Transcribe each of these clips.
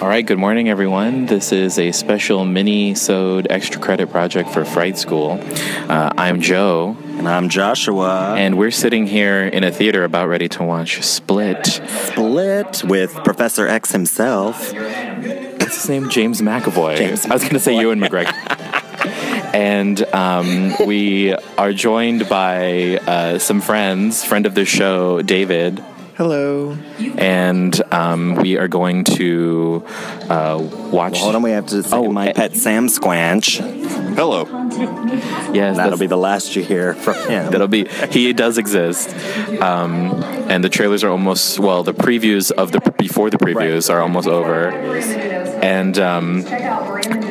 All right, good morning, everyone. This is a special mini-sode extra credit project for Fright School. Uh, I'm Joe, And I'm Joshua. and we're sitting here in a theater about ready to watch Split. Split with Professor X himself. What's his name? James McAvoy. James I was going to say Ewan McGregor. and um, we are joined by uh, some friends, friend of the show, David. Hello. And um, we are going to uh, watch. Hold on, we have to say Oh, my eh. pet Sam Squanch. Hello. Yes, That'll be the last you hear from him. That'll be he does exist, um, and the trailers are almost well. The previews of the before the previews are almost over, and um,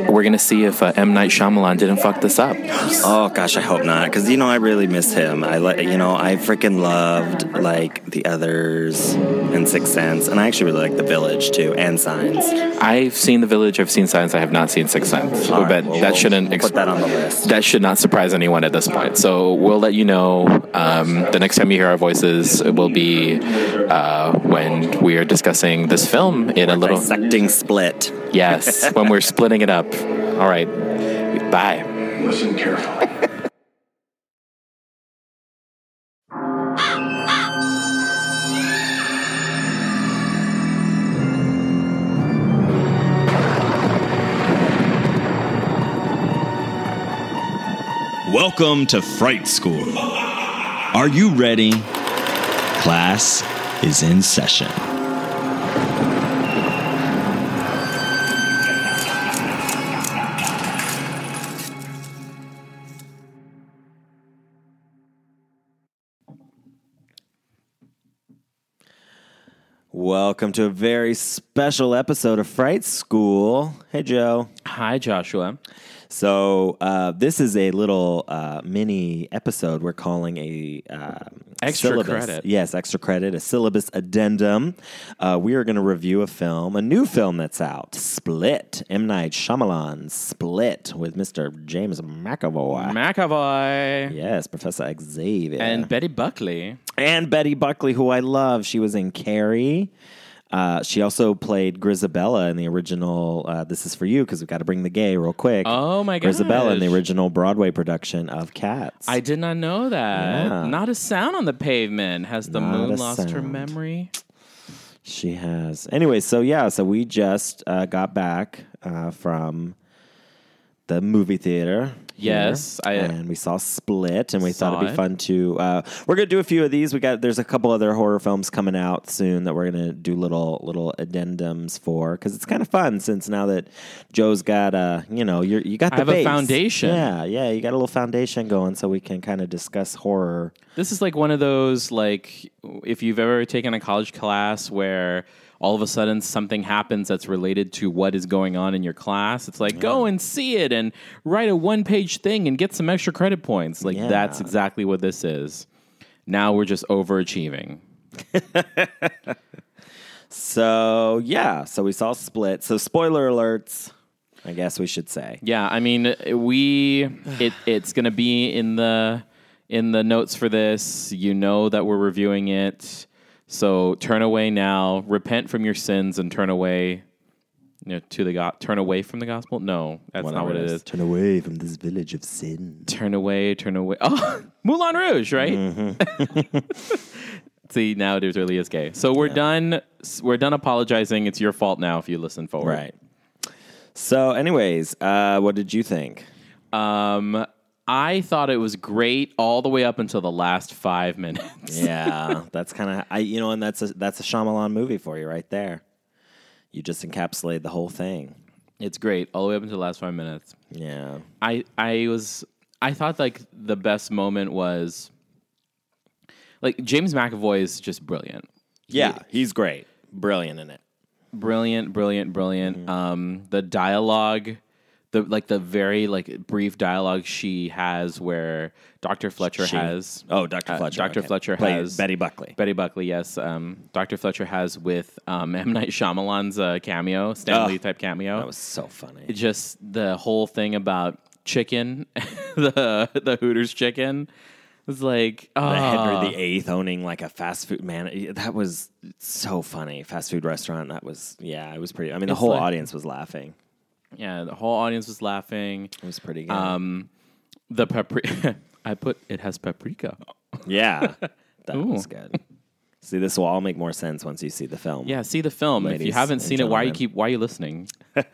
we're gonna see if uh, M Night Shyamalan didn't fuck this up. Oh gosh, I hope not, because you know I really miss him. I like, you know, I freaking loved like the others and Sixth Sense, and I actually really like The Village too, and Signs. I've seen The Village. I've seen Signs. I have not seen Sixth Sense. All right, but well, that shouldn't we'll put that on the list. That should not surprise anyone at this point. So we'll let you know. Um, the next time you hear our voices It will be uh, when we are discussing this film in a little. Dissecting Split. Yes, when we're splitting it up. All right. Bye. Listen carefully. Welcome to Fright School. Are you ready? Class is in session. Welcome to a very special episode of Fright School. Hey, Joe. Hi, Joshua. So uh, this is a little uh, mini episode we're calling a uh, Extra syllabus. credit. Yes, extra credit, a syllabus addendum. Uh, we are going to review a film, a new film that's out, Split. M Night Shyamalan, Split with Mr. James McAvoy. McAvoy. yes, Professor Xavier And Betty Buckley. and Betty Buckley, who I love. She was in Carrie. Uh, she also played Grisabella in the original. Uh, this is for you because we've got to bring the gay real quick. Oh my god. Grisabella in the original Broadway production of Cats. I did not know that. Yeah. Not a sound on the pavement. Has the Not moon lost her memory? She has. Anyway, so yeah, so we just uh, got back uh, from the movie theater. Yes, I- and we saw Split, and we thought it'd be it. fun to. Uh, we're gonna do a few of these. We got there's a couple other horror films coming out soon that we're gonna do little little addendums for because it's kind of fun since now that Joe's got a you know you're you got I the have a foundation. Yeah, yeah, you got a little foundation going, so we can kind of discuss horror. This is like one of those like if you've ever taken a college class where all of a sudden something happens that's related to what is going on in your class. It's like go and see it and write a one-page thing and get some extra credit points. Like Yeah. that's exactly what this is. Now we're just overachieving. So yeah, so we saw Split. So spoiler alerts, I guess we should say. Yeah, I mean, we it it's gonna be in the in the notes for this. You know that we're reviewing it, so turn away now. Repent from your sins and turn away. You know, to the go- turn away from the gospel. No, that's not what it is. Turn away from this village of sin. Turn away, turn away. Oh, Moulin Rouge, right? Mm-hmm. See, now it really is gay. So we're done. We're done apologizing. It's your fault now if you listen forward. Right. So, anyways, uh, what did you think? Um, I thought it was great all the way up until the last five minutes. Yeah, that's kind of I. You know, and that's a that's a Shyamalan movie for you right there. You just encapsulate the whole thing. It's great all the way up until the last five minutes. Yeah. I I was I thought like the best moment was like James McAvoy is just brilliant. Yeah, he's great. Brilliant in it. Brilliant, brilliant, brilliant. Mm-hmm. Um the dialogue the like the very like brief dialogue she has where Dr. Fletcher She- has Oh, Dr. uh, Fletcher. Dr. okay. Fletcher has Betty Buckley. Betty Buckley, yes. Um, Dr. Fletcher has with um, M. Night Shyamalan's uh, cameo, Stan Lee Oh, type cameo. That was so funny. It just the whole thing about chicken, the the Hooters chicken. was like, oh, the Henry the Eighth owning like a fast food man. That was so funny. Fast food restaurant. That was yeah. It was pretty. I mean, the It's whole like- audience was laughing. Yeah, the whole audience was laughing. It was pretty good. Um, the paprika, I put it has paprika. yeah, that Ooh. was good. See, this will all make more sense once you see the film. Yeah, see the film. if you haven't seen it, why you keep why are you listening?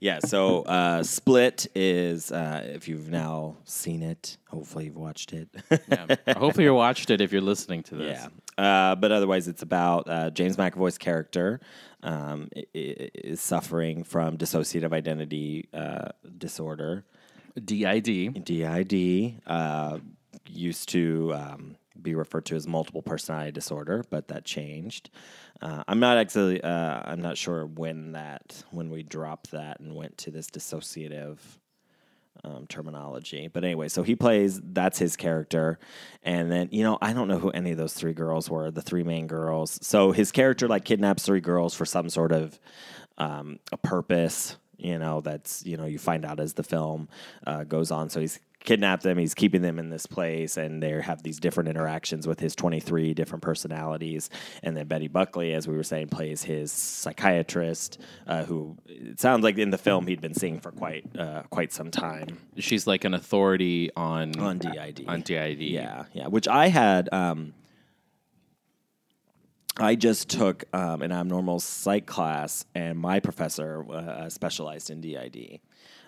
Yeah, so uh, Split is, uh, if you've now seen it, hopefully you've watched it. Yeah. Hopefully you watched it if you're listening to this. yeah. Uh, but otherwise, it's about uh, James McAvoy's character um, is suffering from dissociative identity uh, disorder, DID. DID, uh, used to um, be referred to as multiple personality disorder, but that changed. Uh, I'm not actually, uh, I'm not sure when that, when we dropped that and went to this dissociative um, terminology. But anyway, so he plays, that's his character. And then, you know, I don't know who any of those three girls were, the three main girls. So his character like kidnaps three girls for some sort of um, a purpose, you know, that's, you know, you find out as the film uh, goes on. So he's kidnapped them, he's keeping them in this place, and they have these different interactions with his 23 different personalities. And then Betty Buckley, as we were saying, plays his psychiatrist, uh, who it sounds like in the film he'd been seeing for quite uh, quite some time She's like an authority on on DID. On DID. Yeah, yeah. Which I had. Um, I just took um, an abnormal psych class, and my professor uh, specialized in DID.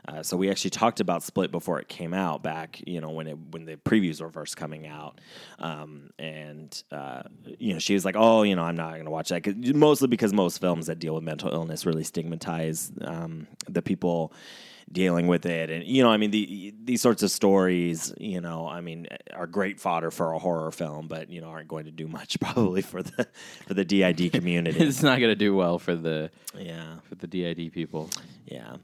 Uh, so we actually talked about Split before it came out back, you know, when it when the previews were first coming out, um, and uh, you know, she was like, "Oh, you know, I'm not going to watch that," 'Cause- mostly because most films that deal with mental illness really stigmatize um, the people dealing with it. And you know i mean the, these sorts of stories you know i mean are great fodder for a horror film but you know aren't going to do much probably for the for the did community. It's not going to do well for the yeah. for the DID people. yeah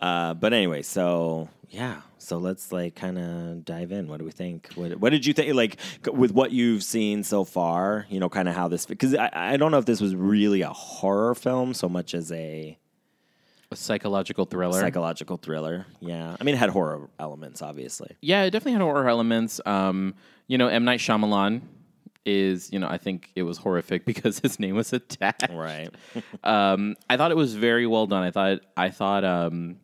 uh, but anyway so yeah so let's like kind of dive in what do we think what, what did you think like with what you've seen so far you know kind of how this because I, I don't know if this was really a horror film so much as a A psychological thriller. psychological thriller yeah i mean it had horror elements obviously yeah, it definitely had horror elements. Um, you know, M Night Shyamalan is, you know, I think it was horrific because his name was attached. right Um, I thought it was very well done. I thought I thought um,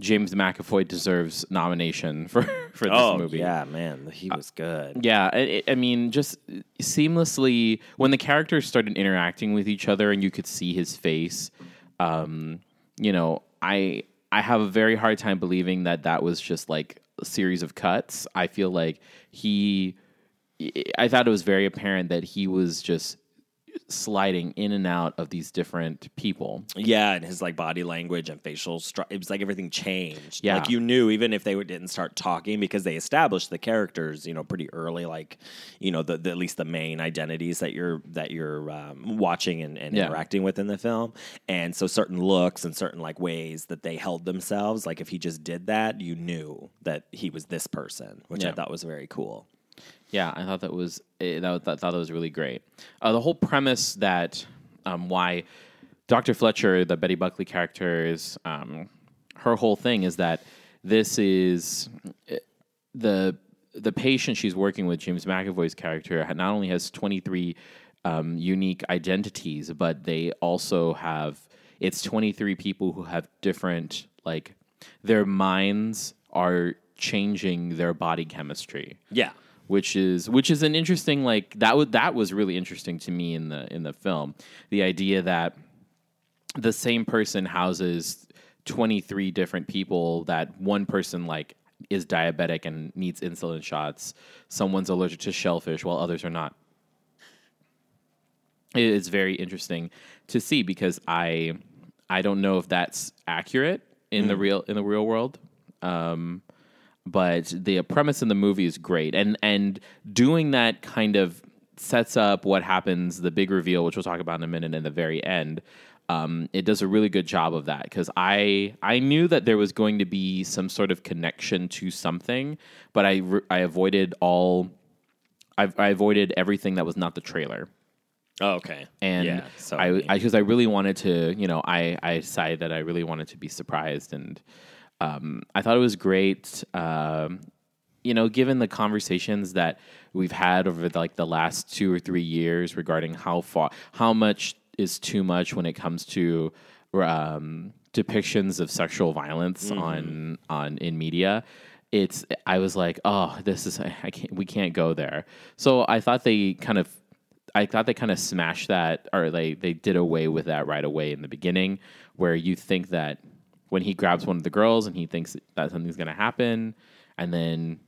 James McAvoy deserves nomination for for this oh movie. yeah man he was good Yeah, I, I mean, just seamlessly when the characters started interacting with each other and you could see his face. Um, you know, I I have a very hard time believing that that was just like a series of cuts. I feel like he, I thought it was very apparent that he was just sliding in and out of these different people. Yeah, and his like body language and facial stru- it was like everything changed. Yeah. Like you knew even if they didn't start talking because they established the characters, you know, pretty early like, you know, the, the at least the main identities that you're that you're um, watching and, and Yeah. interacting with in the film. And so certain looks and certain like ways that they held themselves, like if he just did that, you knew that he was this person, which I thought was very cool. Yeah, I thought that was eh, that, thought that was really great. Uh, the whole premise that um, why Dr. Fletcher, the Betty Buckley character, is um, her whole thing is that this is eh, the the patient she's working with, James McAvoy's character, not only has twenty three um, unique identities, but they also have it's twenty three people who have different like their minds are changing their body chemistry Yeah. Which is which is an interesting like that was that was really interesting to me in the in the film. The idea that the same person houses 23 different people that one person like is diabetic and needs insulin shots someone's allergic to shellfish while others are not. It's very interesting to see because i i don't know if that's accurate in the real in the real world. Um but the premise in the movie is great. And and doing that kind of sets up what happens the big reveal which we'll talk about in a minute in the very end um, it does a really good job of that. Because I I knew that there was going to be some sort of connection to something, but I I avoided all I, I avoided everything that was not the trailer. Oh, okay. and yeah, so I because I, really wanted to, you know, I I decided that I really wanted to be surprised, and um, I thought it was great. Um, you know, given the conversations that we've had over the, like the last two or three years regarding how far, how much is too much when it comes to um, depictions of sexual violence on on in media. It's I was like, oh, this is I can't we can't go there. So I thought they kind of I thought they kind of smashed that, or they they did away with that right away in the beginning, where you think that when he grabs one of the girls and he thinks that something's going to happen, and then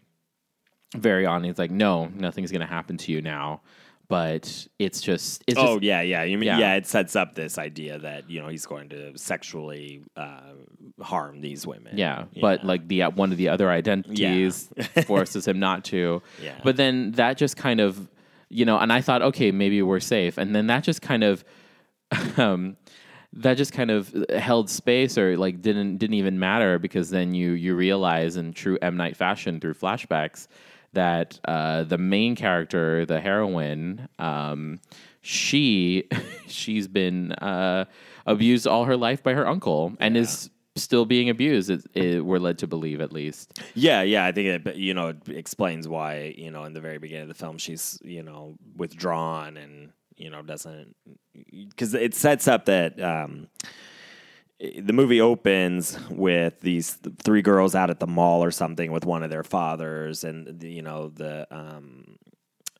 very on he's like, no, nothing's going to happen to you now. But it's just, it's Oh just, yeah, yeah. You mean Yeah. yeah. It sets up this idea that you know he's going to sexually uh, harm these women. Yeah, but like the uh, one of the other identities forces him not to. Yeah. But then that just kind of, you know, and I thought, okay, maybe we're safe, and then that just kind of, um, that just kind of held space or like didn't didn't even matter because then you you realize in true M Night fashion through flashbacks that uh, the main character, the heroine, um, she she's been uh, abused all her life by her uncle and is still being abused. It, it, we're led to believe, at least. Yeah, yeah, I think it, you know, it explains why, you know, in the very beginning of the film, she's, you know, withdrawn and, you know, doesn't, because it sets up that um, the movie opens with these three girls out at the mall or something with one of their fathers, and, you know, the, um,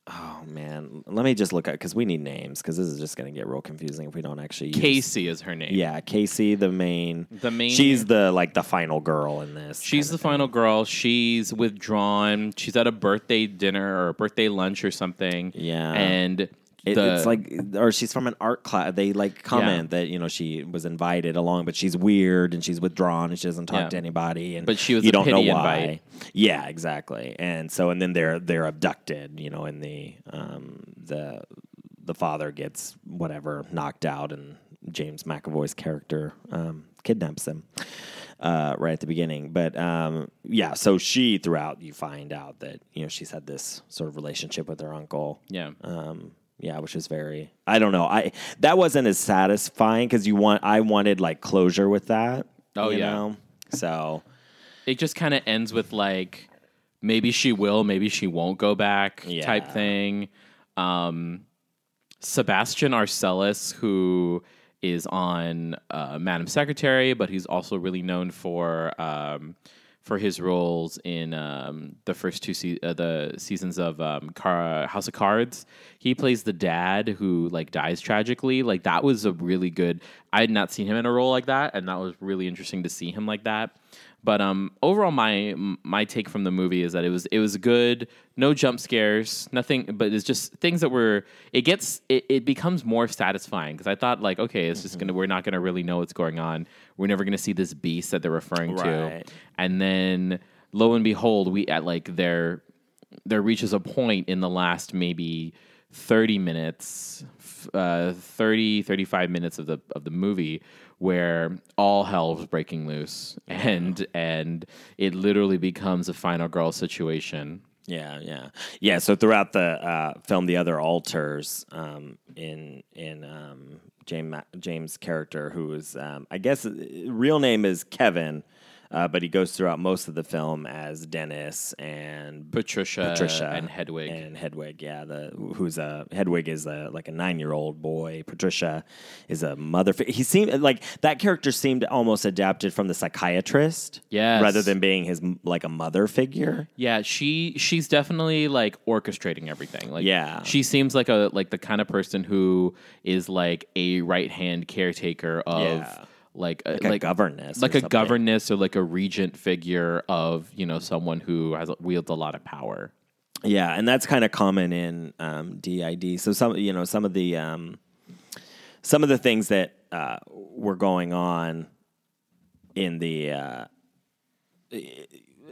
oh man, let me just look at, because we need names, because this is just going to get real confusing if we don't actually use. Casey is her name. Yeah, Casey, the main. The main- She's the like the final girl in this. She's the final girl. She's withdrawn. She's at a birthday dinner or a birthday lunch or something. Yeah. And It, the, it's like, or she's from an art class. They like comment that you know she was invited along, but she's weird and she's withdrawn and she doesn't talk Yeah. to anybody. And But she was you don't know why. invite. Yeah, exactly. And so, and then they're they're abducted. You know, and the um the the father gets whatever knocked out, and James McAvoy's character um, kidnaps him. Uh, right at the beginning, but um, yeah. So she, throughout, you find out that you know she's had this sort of relationship with her uncle, yeah. um, yeah, which is very. I don't know. I that wasn't as satisfying because you want. I wanted like closure with that. Oh, you yeah. know? So it just kind of ends with like maybe she will, maybe she won't go back type thing. Um, Sebastian Arcelus, who is on uh, Madam Secretary, but he's also really known for um, for his roles in um, the first two se- uh, the seasons of um, Car- House of Cards. He plays the dad who like dies tragically. Like that was a really good. I had not seen him in a role like that, and that was really interesting to see him like that. But um, overall, my my take from the movie is that it was it was good. No jump scares, nothing. But it's just things that were. It gets it, it becomes more satisfying because I thought like okay, it's just gonna we're not gonna really know what's going on. We're never gonna see this beast that they're referring to. And then lo and behold, we at like there there reaches a point in the last maybe 30 minutes uh, 30 35 minutes of the of the movie where all hell was breaking loose and and it literally becomes a final girl situation yeah, yeah, yeah. So throughout the uh, film, the other alters um, in in um, James James' character, who is um, I guess uh, real name is Kevin. Uh, but he goes throughout most of the film as Dennis and Patricia, Patricia and Hedwig. and Hedwig, yeah, the who's a Hedwig is a like a nine year old boy. Patricia is a mother. He seemed like that character seemed almost adapted from the psychiatrist, Yes. rather than being his like a mother figure. Yeah, she she's definitely like orchestrating everything. Like Yeah. she seems like a like the kind of person who is like a right hand caretaker of Yeah. Like a, Like, a governess, like a something. governess or like a regent figure of you know someone who has wields a lot of power. Yeah, and that's kind of common in um, DID. So some you know some of the um, some of the things that uh, were going on in the uh,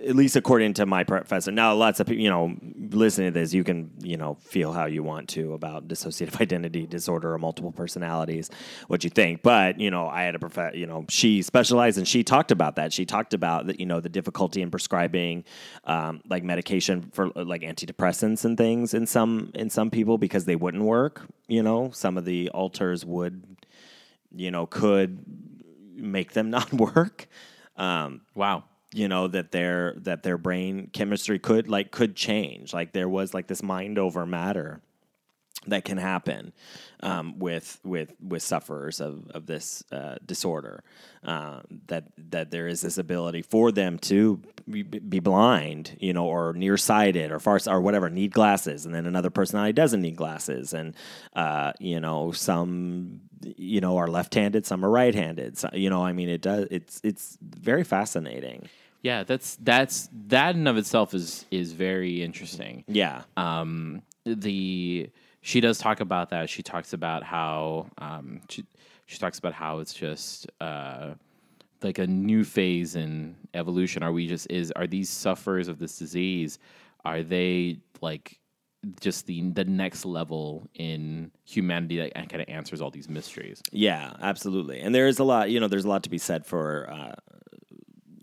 at least according to my professor. Now, lots of people, you know, listening to this, you can, you know, feel how you want to about dissociative identity disorder or multiple personalities, what you think. But, you know, I had a prof, you know, she specialized and she talked about that. She talked about that, you know, the difficulty in prescribing um, like medication for uh, like antidepressants and things in some in some people because they wouldn't work. You know, some of the alters would, you know, could make them not work. Um, Wow. You know that their that their brain chemistry could like could change. Like there was like this mind over matter that can happen um, with with with sufferers of of this uh, disorder. Uh, that that there is this ability for them to be, be blind, you know, or nearsighted, or far or whatever, need glasses, and then another personality doesn't need glasses, and uh, you know, some you know are left-handed, some are right-handed. So, you know, I mean, it does. It's it's very fascinating. Yeah, that's that's that in of itself is is very interesting. Yeah. Um, the she does talk about that. She talks about how um, she she talks about how it's just uh, like a new phase in evolution. Are we just is are these sufferers of this disease? Are they like just the the next level in humanity that kind of answers all these mysteries? Yeah, absolutely. And there is a lot, you know, there's a lot to be said for, uh,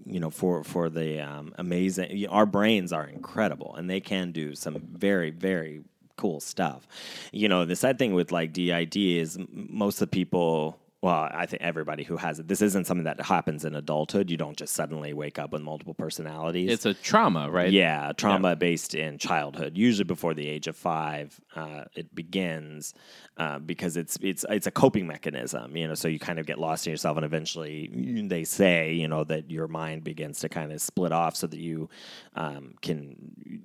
you know, for for the um, amazing. Our brains are incredible, and they can do some very, very cool stuff. You know, the sad thing with like DID is most of the people. Well, I think everybody who has it. This isn't something that happens in adulthood. You don't just suddenly wake up with multiple personalities. It's a trauma, right? Yeah, trauma based in childhood, usually before the age of five, uh, it begins uh, because it's it's it's a coping mechanism. You know, so you kind of get lost in yourself, and eventually they say, you know, that your mind begins to kind of split off, so that you um, can.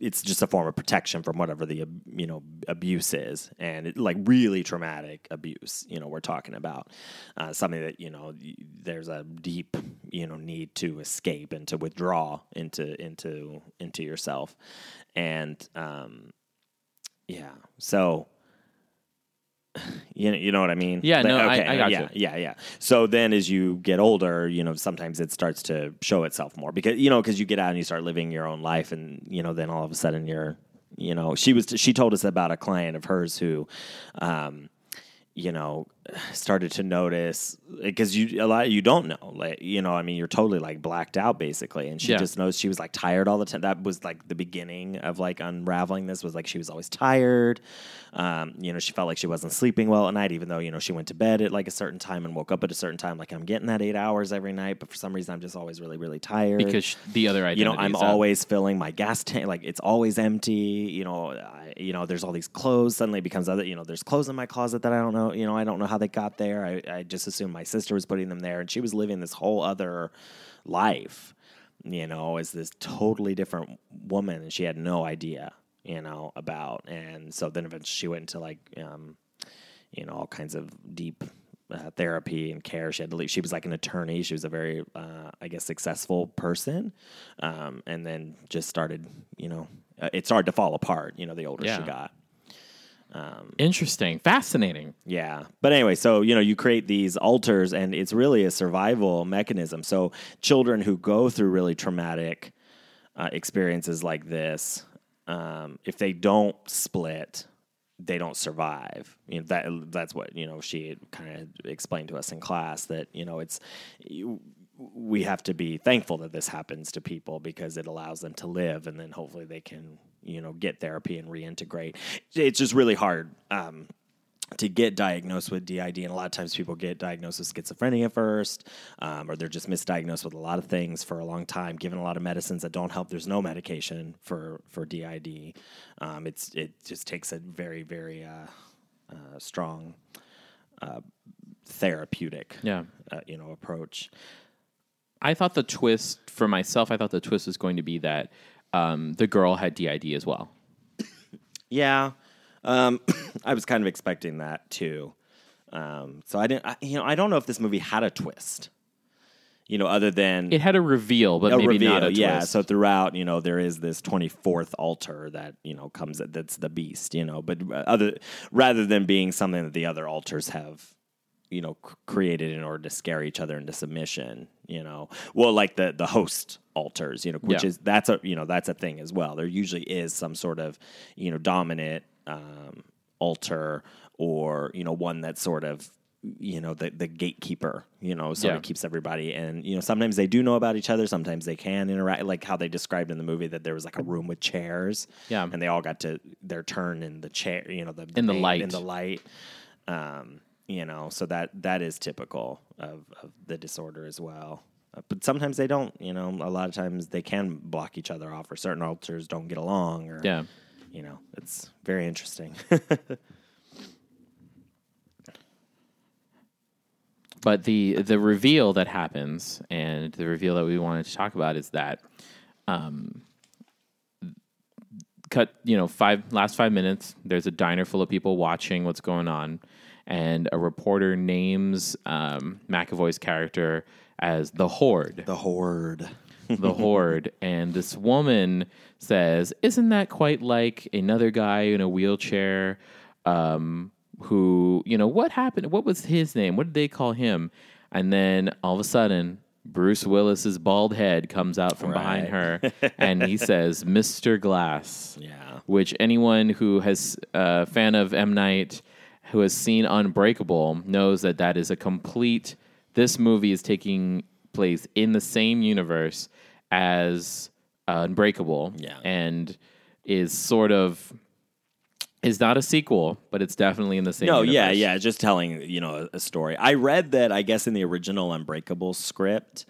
It's just a form of protection from whatever the you know abuse is, and it, like really traumatic abuse. You know, we're talking about uh, something that you know there's a deep you know need to escape and to withdraw into into into yourself, and um, yeah, so you know, you know what I mean? Yeah, no, I- I got yeah, you. yeah, yeah. So then, as you get older, you know, sometimes it starts to show itself more because you know, because you get out and you start living your own life, and you know, then all of a sudden you're, you know, she was she told us about a client of hers who, um, you know, started to notice because you a lot you don't know, like you know, I mean, you're totally like blacked out basically, and she Yeah. just knows she was like tired all the time. That was like the beginning of like unraveling this was like she was always tired. Um, you know, she felt like she wasn't sleeping well at night, even though you know she went to bed at like a certain time and woke up at a certain time. Like I'm getting that eight hours every night, but for some reason I'm just always really really tired because the other identity. you know i'm always filling my gas tank like it's always empty you know I, you know there's all these clothes suddenly it becomes other you know there's clothes in my closet that i don't know you know i don't know how they got there i, I just assumed my sister was putting them there and she was living this whole other life you know as this totally different woman and she had no idea you know about and so then eventually she went into like um you know all kinds of deep uh, therapy and care. She had to leave. She was like an attorney. She was a very, uh, I guess, successful person, um, and then just started. You know, uh, it started to fall apart. You know, the older Yeah. she got. Interesting, fascinating. Yeah. But anyway, so, you know, you create these alters and it's really a survival mechanism. So, children who go through really traumatic uh, experiences like this, um, if they don't split, they don't survive. You know, that that's what, you know, she kind of explained to us in class that, you know, it's you, we have to be thankful that this happens to people because it allows them to live and then hopefully they can, you know, get therapy and reintegrate. It's just really hard. Um, to get diagnosed with DID, and a lot of times people get diagnosed with schizophrenia first, um, or they're just misdiagnosed with a lot of things for a long time, given a lot of medicines that don't help. There's no medication for for DID. Um, it's it just takes a very very uh, uh, strong uh, therapeutic Yeah. uh, you know approach. I thought the twist for myself. I thought the twist was going to be that um, the girl had DID as well. Yeah, um, I was kind of expecting that too. Um, so I didn't, I, you know, I don't know if this movie had a twist. You know, other than It had a reveal, but a maybe reveal, not a twist. yeah. So throughout, you know, there is this twenty fourth alter that you know comes that's the beast, you know. But other rather than being something that the other alters have, you know, c- created in order to scare each other into submission, you know. Well, like the the host alters, you know, which Yeah. is that's a you know that's a thing as well. There usually is some sort of you know dominant um, alter or you know one that's sort of you know the the gatekeeper you know sort Yeah. of keeps everybody and you know sometimes they do know about each other sometimes they can interact like how they described in the movie that there was like a room with chairs Yeah. and they all got to their turn in the chair you know the In the light. in the light um you know so that that is typical of, of the disorder as well Uh, But sometimes they don't, you know. A lot of times they can block each other off, or certain alters don't get along, or Yeah. you know, it's very interesting. But the the reveal that happens, and the reveal that we wanted to talk about is that, um, cut you know five last five minutes. There's a diner full of people watching what's going on, and a reporter names um, McAvoy's character as the Horde. the horde. the horde and this woman says isn't that quite like another guy in a wheelchair um, who you know what happened what was his name what did they call him and then all of a sudden bruce willis's bald head comes out from behind her and he says mr glass Yeah. which anyone who has a fan of M Night who has seen Unbreakable knows that that is a complete. This movie is taking place in the same universe as uh, Unbreakable, Yeah. and is sort of is not a sequel, but it's definitely in the same. No, yeah, universe. yeah, just telling you know a, a story. I read that I guess in the original Unbreakable script,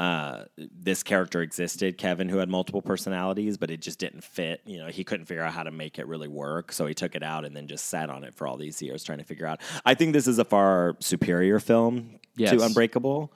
uh, this character existed, Kevin, who had multiple personalities, but it just didn't fit. You know, he couldn't figure out how to make it really work, so he took it out and then just sat on it for all these years trying to figure out. I think this is a far superior film Yes. to Unbreakable.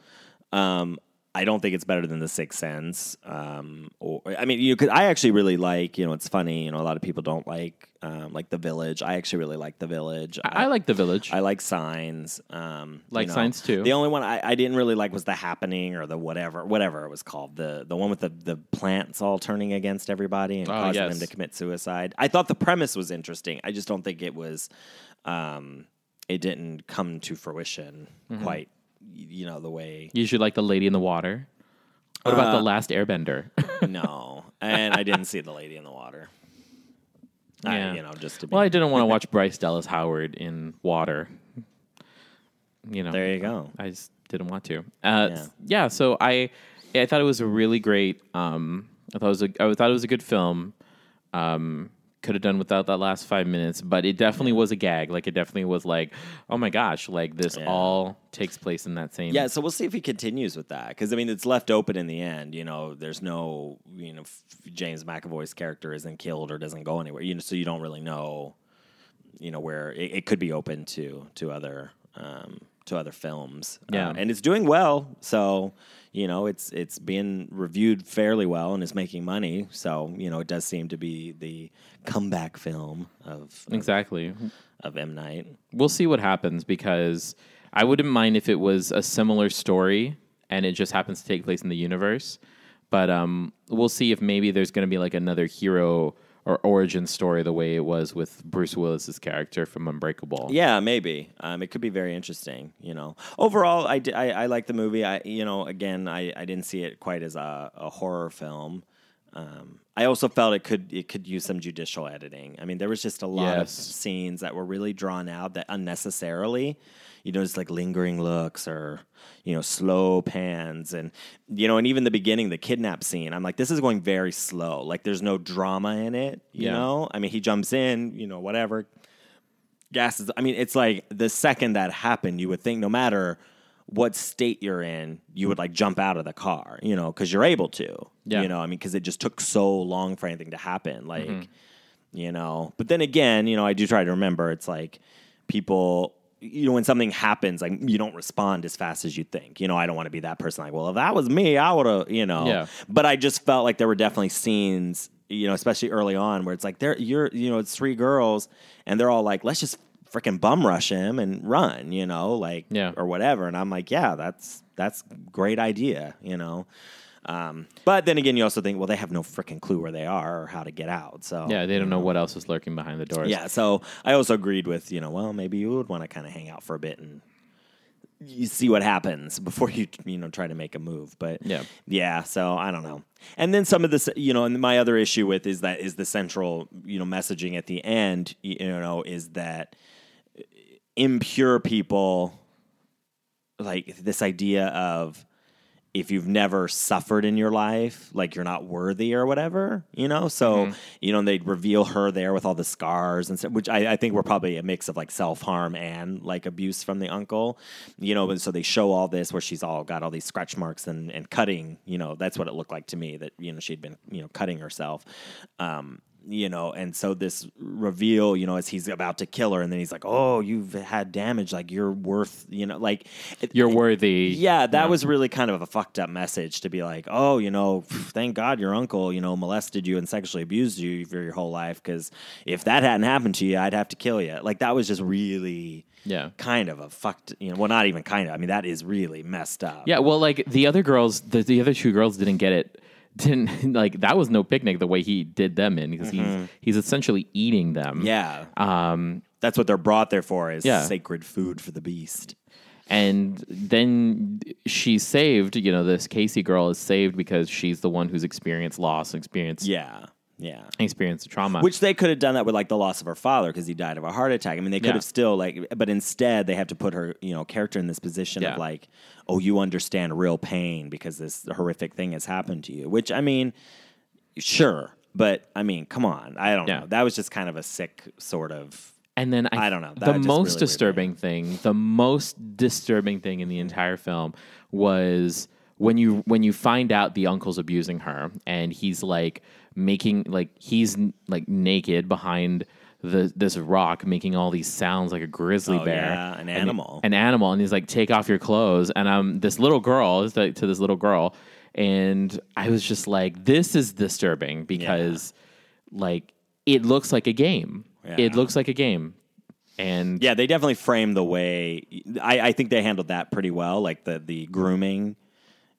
Um, I don't think it's better than The Sixth Sense. Um, or I mean, you could. I actually really like. You know, it's funny. You know, a lot of people don't like um, like The Village. I actually really like The Village. I, I like The Village. I like Signs. Um, you Like Signs, too. The only one I, I didn't really like was The Happening or the whatever whatever it was called. The the one with the the plants all turning against everybody and Oh, causing yes. them to commit suicide. I thought the premise was interesting. I just don't think it was. Um, it didn't come to fruition Mm-hmm. quite. You know the way. you should like The Lady in the Water. What about Uh, The Last Airbender? no, and I didn't see the lady in the water. Yeah. I, you know, just to be. well, I didn't want to watch Bryce Dallas Howard in water. You know, there you go. I just didn't want to. Uh, Yeah. yeah. So I, I thought it was a really great. Um, I thought it was a. I thought it was a good film. Um, could have done without that last five minutes, but it definitely was a gag. Like it definitely was like, oh my gosh, like this Yeah. all takes place in that same. Yeah, so we'll see if he continues with that because I mean it's left open in the end. You know, there's no you know James McAvoy's character isn't killed or doesn't go anywhere. You know, so you don't really know. You know where it, it could be open to to other um, to other films. Yeah. Uh, and it's doing well. So you know it's it's being reviewed fairly well and is making money. So you know it does seem to be the comeback film of exactly. of M Night. we'll see what happens because I wouldn't mind if it was a similar story and it just happens to take place in the universe. But um, we'll see if maybe there's going to be like another hero or origin story the way it was with Bruce Willis's character from Unbreakable. Yeah, maybe. Um, it could be very interesting. You know, overall, I, I, I like the movie. I you know, again, I, I didn't see it quite as a, a horror film. Um, I also felt it could it could use some judicial editing. I mean, there was just a lot of scenes that were really drawn out that unnecessarily, you know, just like lingering looks or you know slow pans and you know, and even the beginning, the kidnap scene. I'm like, this is going very slow. Like, there's no drama in it. You Yeah. know, I mean, he jumps in, you know, whatever gases i mean it's like the second that happened you would think no matter what state you're in you would like jump out of the car you know because you're able to Yeah. you know i mean because it just took so long for anything to happen like mm-hmm. you know but then again you know i do try to remember it's like people you know when something happens like you don't respond as fast as you think you know i don't want to be that person like well if that was me i would have you know Yeah. but i just felt like there were definitely scenes you know especially early on where it's like there you're you know it's three girls and they're all like let's just freaking bum rush him and run you know like Yeah. or whatever and i'm like yeah that's that's great idea you know um, but then again you also think well they have no freaking clue where they are or how to get out so Yeah, they don't know what else is lurking behind the doors. yeah, so I also agreed with you know, well, maybe you would want to kind of hang out for a bit and you see what happens before you you know try to make a move. But Yeah. yeah. So I don't know. And then some of this, you know, and my other issue with is that is the central you know messaging at the end. You know, is that impure people like this idea of if you've never suffered in your life, like you're not worthy or whatever, you know? So, you know, they'd reveal her there with all the scars and stuff, which I, I think were probably a mix of like self harm and like abuse from the uncle, you know? And so they show all this where she's all got all these scratch marks and, and cutting, you know, that's what it looked like to me that, you know, she'd been, you know, cutting herself. Um, you know, and so this reveal, you know, as he's about to kill her, and then he's like, "Oh, you've had damage. Like you're worth, you know, like You're worthy. yeah, that was really kind of a fucked up message to be like, oh, you know, thank God your uncle, you know, molested you and sexually abused you for your whole life. Because if that hadn't happened to you, I'd have to kill you. Like that was just really, Yeah. kind of a fucked. You know, well, not even kind of. I mean, that is really messed up. Yeah, well, like the other girls, the, the other two girls didn't get it. Didn't like that was no picnic the way he did them in because he's he's essentially eating them. Mm-hmm. yeah. Um, That's what they're brought there for is Yeah. sacred food for the beast. and then she's saved. You know, this Casey girl is saved because she's the one who's experienced loss, experienced Yeah, yeah. experience the trauma. Which they could have done that with like the loss of her father because he died of a heart attack. I mean, they could Yeah. have still like, but instead they have to put her, you know, character in this position Yeah. of like, oh, you understand real pain because this horrific thing has happened to you. Which I mean, sure, but I mean, come on, I don't Yeah. know. That was just kind of a sick sort of. And then I, I don't know. The most really disturbing thing, the most disturbing thing in the entire film was when you when you find out the uncle's abusing her and he's like making like he's like naked behind the this rock making all these sounds like a grizzly Oh, bear yeah, an And- animal. an animal and he's like take off your clothes and um this little girl is like to this little girl and I was just like this is disturbing because like it looks like a game Yeah. it looks like a game and Yeah, they definitely framed the way. I, I think they handled that pretty well, like the the grooming.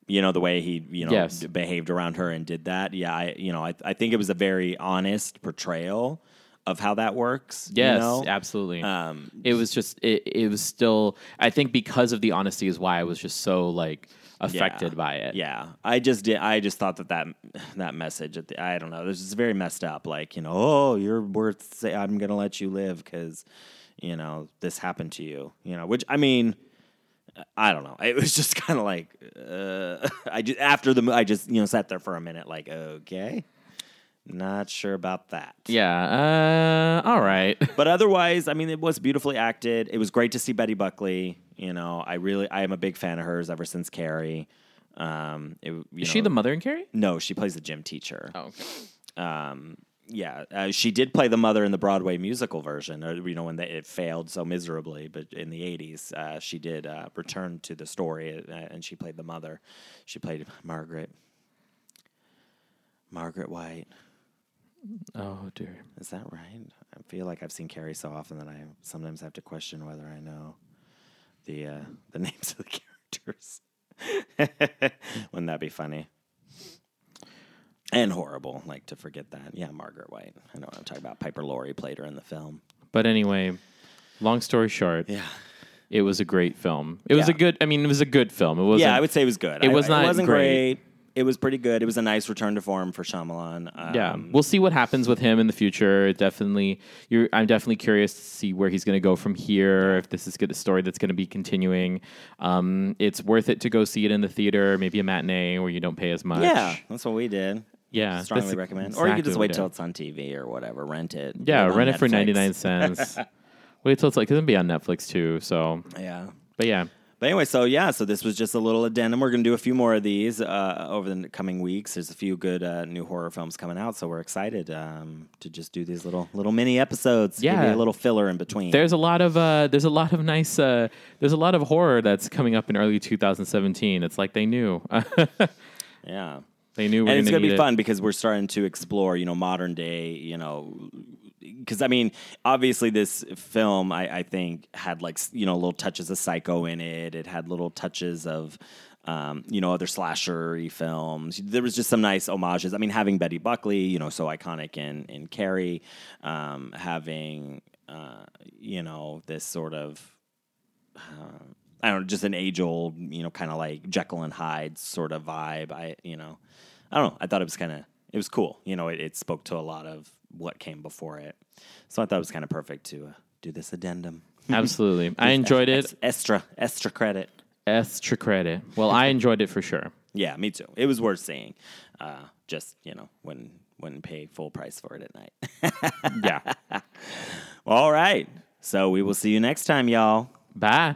You know the way he you know Yes. behaved around her and did that. Yeah, I you know I I think it was a very honest portrayal of how that works. you Yes, know? absolutely. Um, it was just it, it was still I think because of the honesty is why I was just so like affected Yeah. by it. Yeah, I just did. I just thought that that that message. At the, I don't know. This is very messed up. Like you know, oh, you're worth. Say, I'm gonna let you live because you know this happened to you. You know, which I mean, I don't know. It was just kind of like uh, I just after the I just you know sat there for a minute, like okay, not sure about that. Yeah. Uh all right. But otherwise, I mean, it was beautifully acted. It was great to see Betty Buckley. You know, I really, I am a big fan of hers ever since Carrie. Um, it, you Is know, she the mother in Carrie? No, she plays the gym teacher. Oh, okay. Um, yeah, uh, she did play the mother in the Broadway musical version. Or, you know, when they, it failed so miserably, but in the '80s, uh, she did uh, return to the story, uh, and she played the mother. She played Margaret. Margaret White. Oh dear. Is that right? I feel like I've seen Carrie so often that I sometimes have to question whether I know the uh, the names of the characters. Wouldn't that be funny? And horrible, like to forget that. Yeah, Margaret White. I know what I'm talking about. Piper Laurie played her in the film. But anyway, long story short, Yeah, it was a great film. It was Yeah. a good I mean it was a good film. It was yeah, I would say it was good. it I- was not It wasn't great. great. It was pretty good. It was a nice return to form for Shyamalan. Um, Yeah, we'll see what happens with him in the future. Definitely, you're, I'm definitely curious to see where he's going to go from here. If this is good, a story that's going to be continuing, um, it's worth it to go see it in the theater, maybe a matinee where you don't pay as much. yeah, that's what we did. Yeah, Strongly that's recommend. Or you could just wait till it's on TV or whatever. Rent it. yeah, rent it for ninety nine cents. wait till it's like it's gonna be on Netflix too. So, Yeah. but yeah, But anyway, so yeah, so this was just a little addendum. We're going to do a few more of these uh, over the coming weeks. There's a few good uh, new horror films coming out, so we're excited um, to just do these little little mini episodes. Yeah. a little filler in between. there's a lot of uh, there's a lot of nice uh, there's a lot of horror that's coming up in early 2017. It's like they knew, yeah. They knew. We're and it's gonna going to need be it. fun because we're starting to explore, you know, modern day, you know, because I mean, obviously, this film I, I think had like you know little touches of Psycho in it. It had little touches of. Um, you know, other slasher films. There was just some nice homages. I mean, having Betty Buckley, you know, so iconic in in Carrie, um, having uh, you know this sort of I don't know, just an age old, you know, kind of like Jekyll and Hyde sort of vibe. I, you know, I don't know. I thought it was kind of, it was cool. You know, it, it spoke to a lot of what came before it. So I thought it was kind of perfect to uh, do this addendum. Absolutely, I enjoyed it. Ex- extra, extra credit. Extra credit. Well, I enjoyed it for sure. Yeah, me too. It was worth seeing. Uh, just you know, wouldn't wouldn't pay full price for it at night. Yeah. All right. So we will see you next time, y'all. Bye.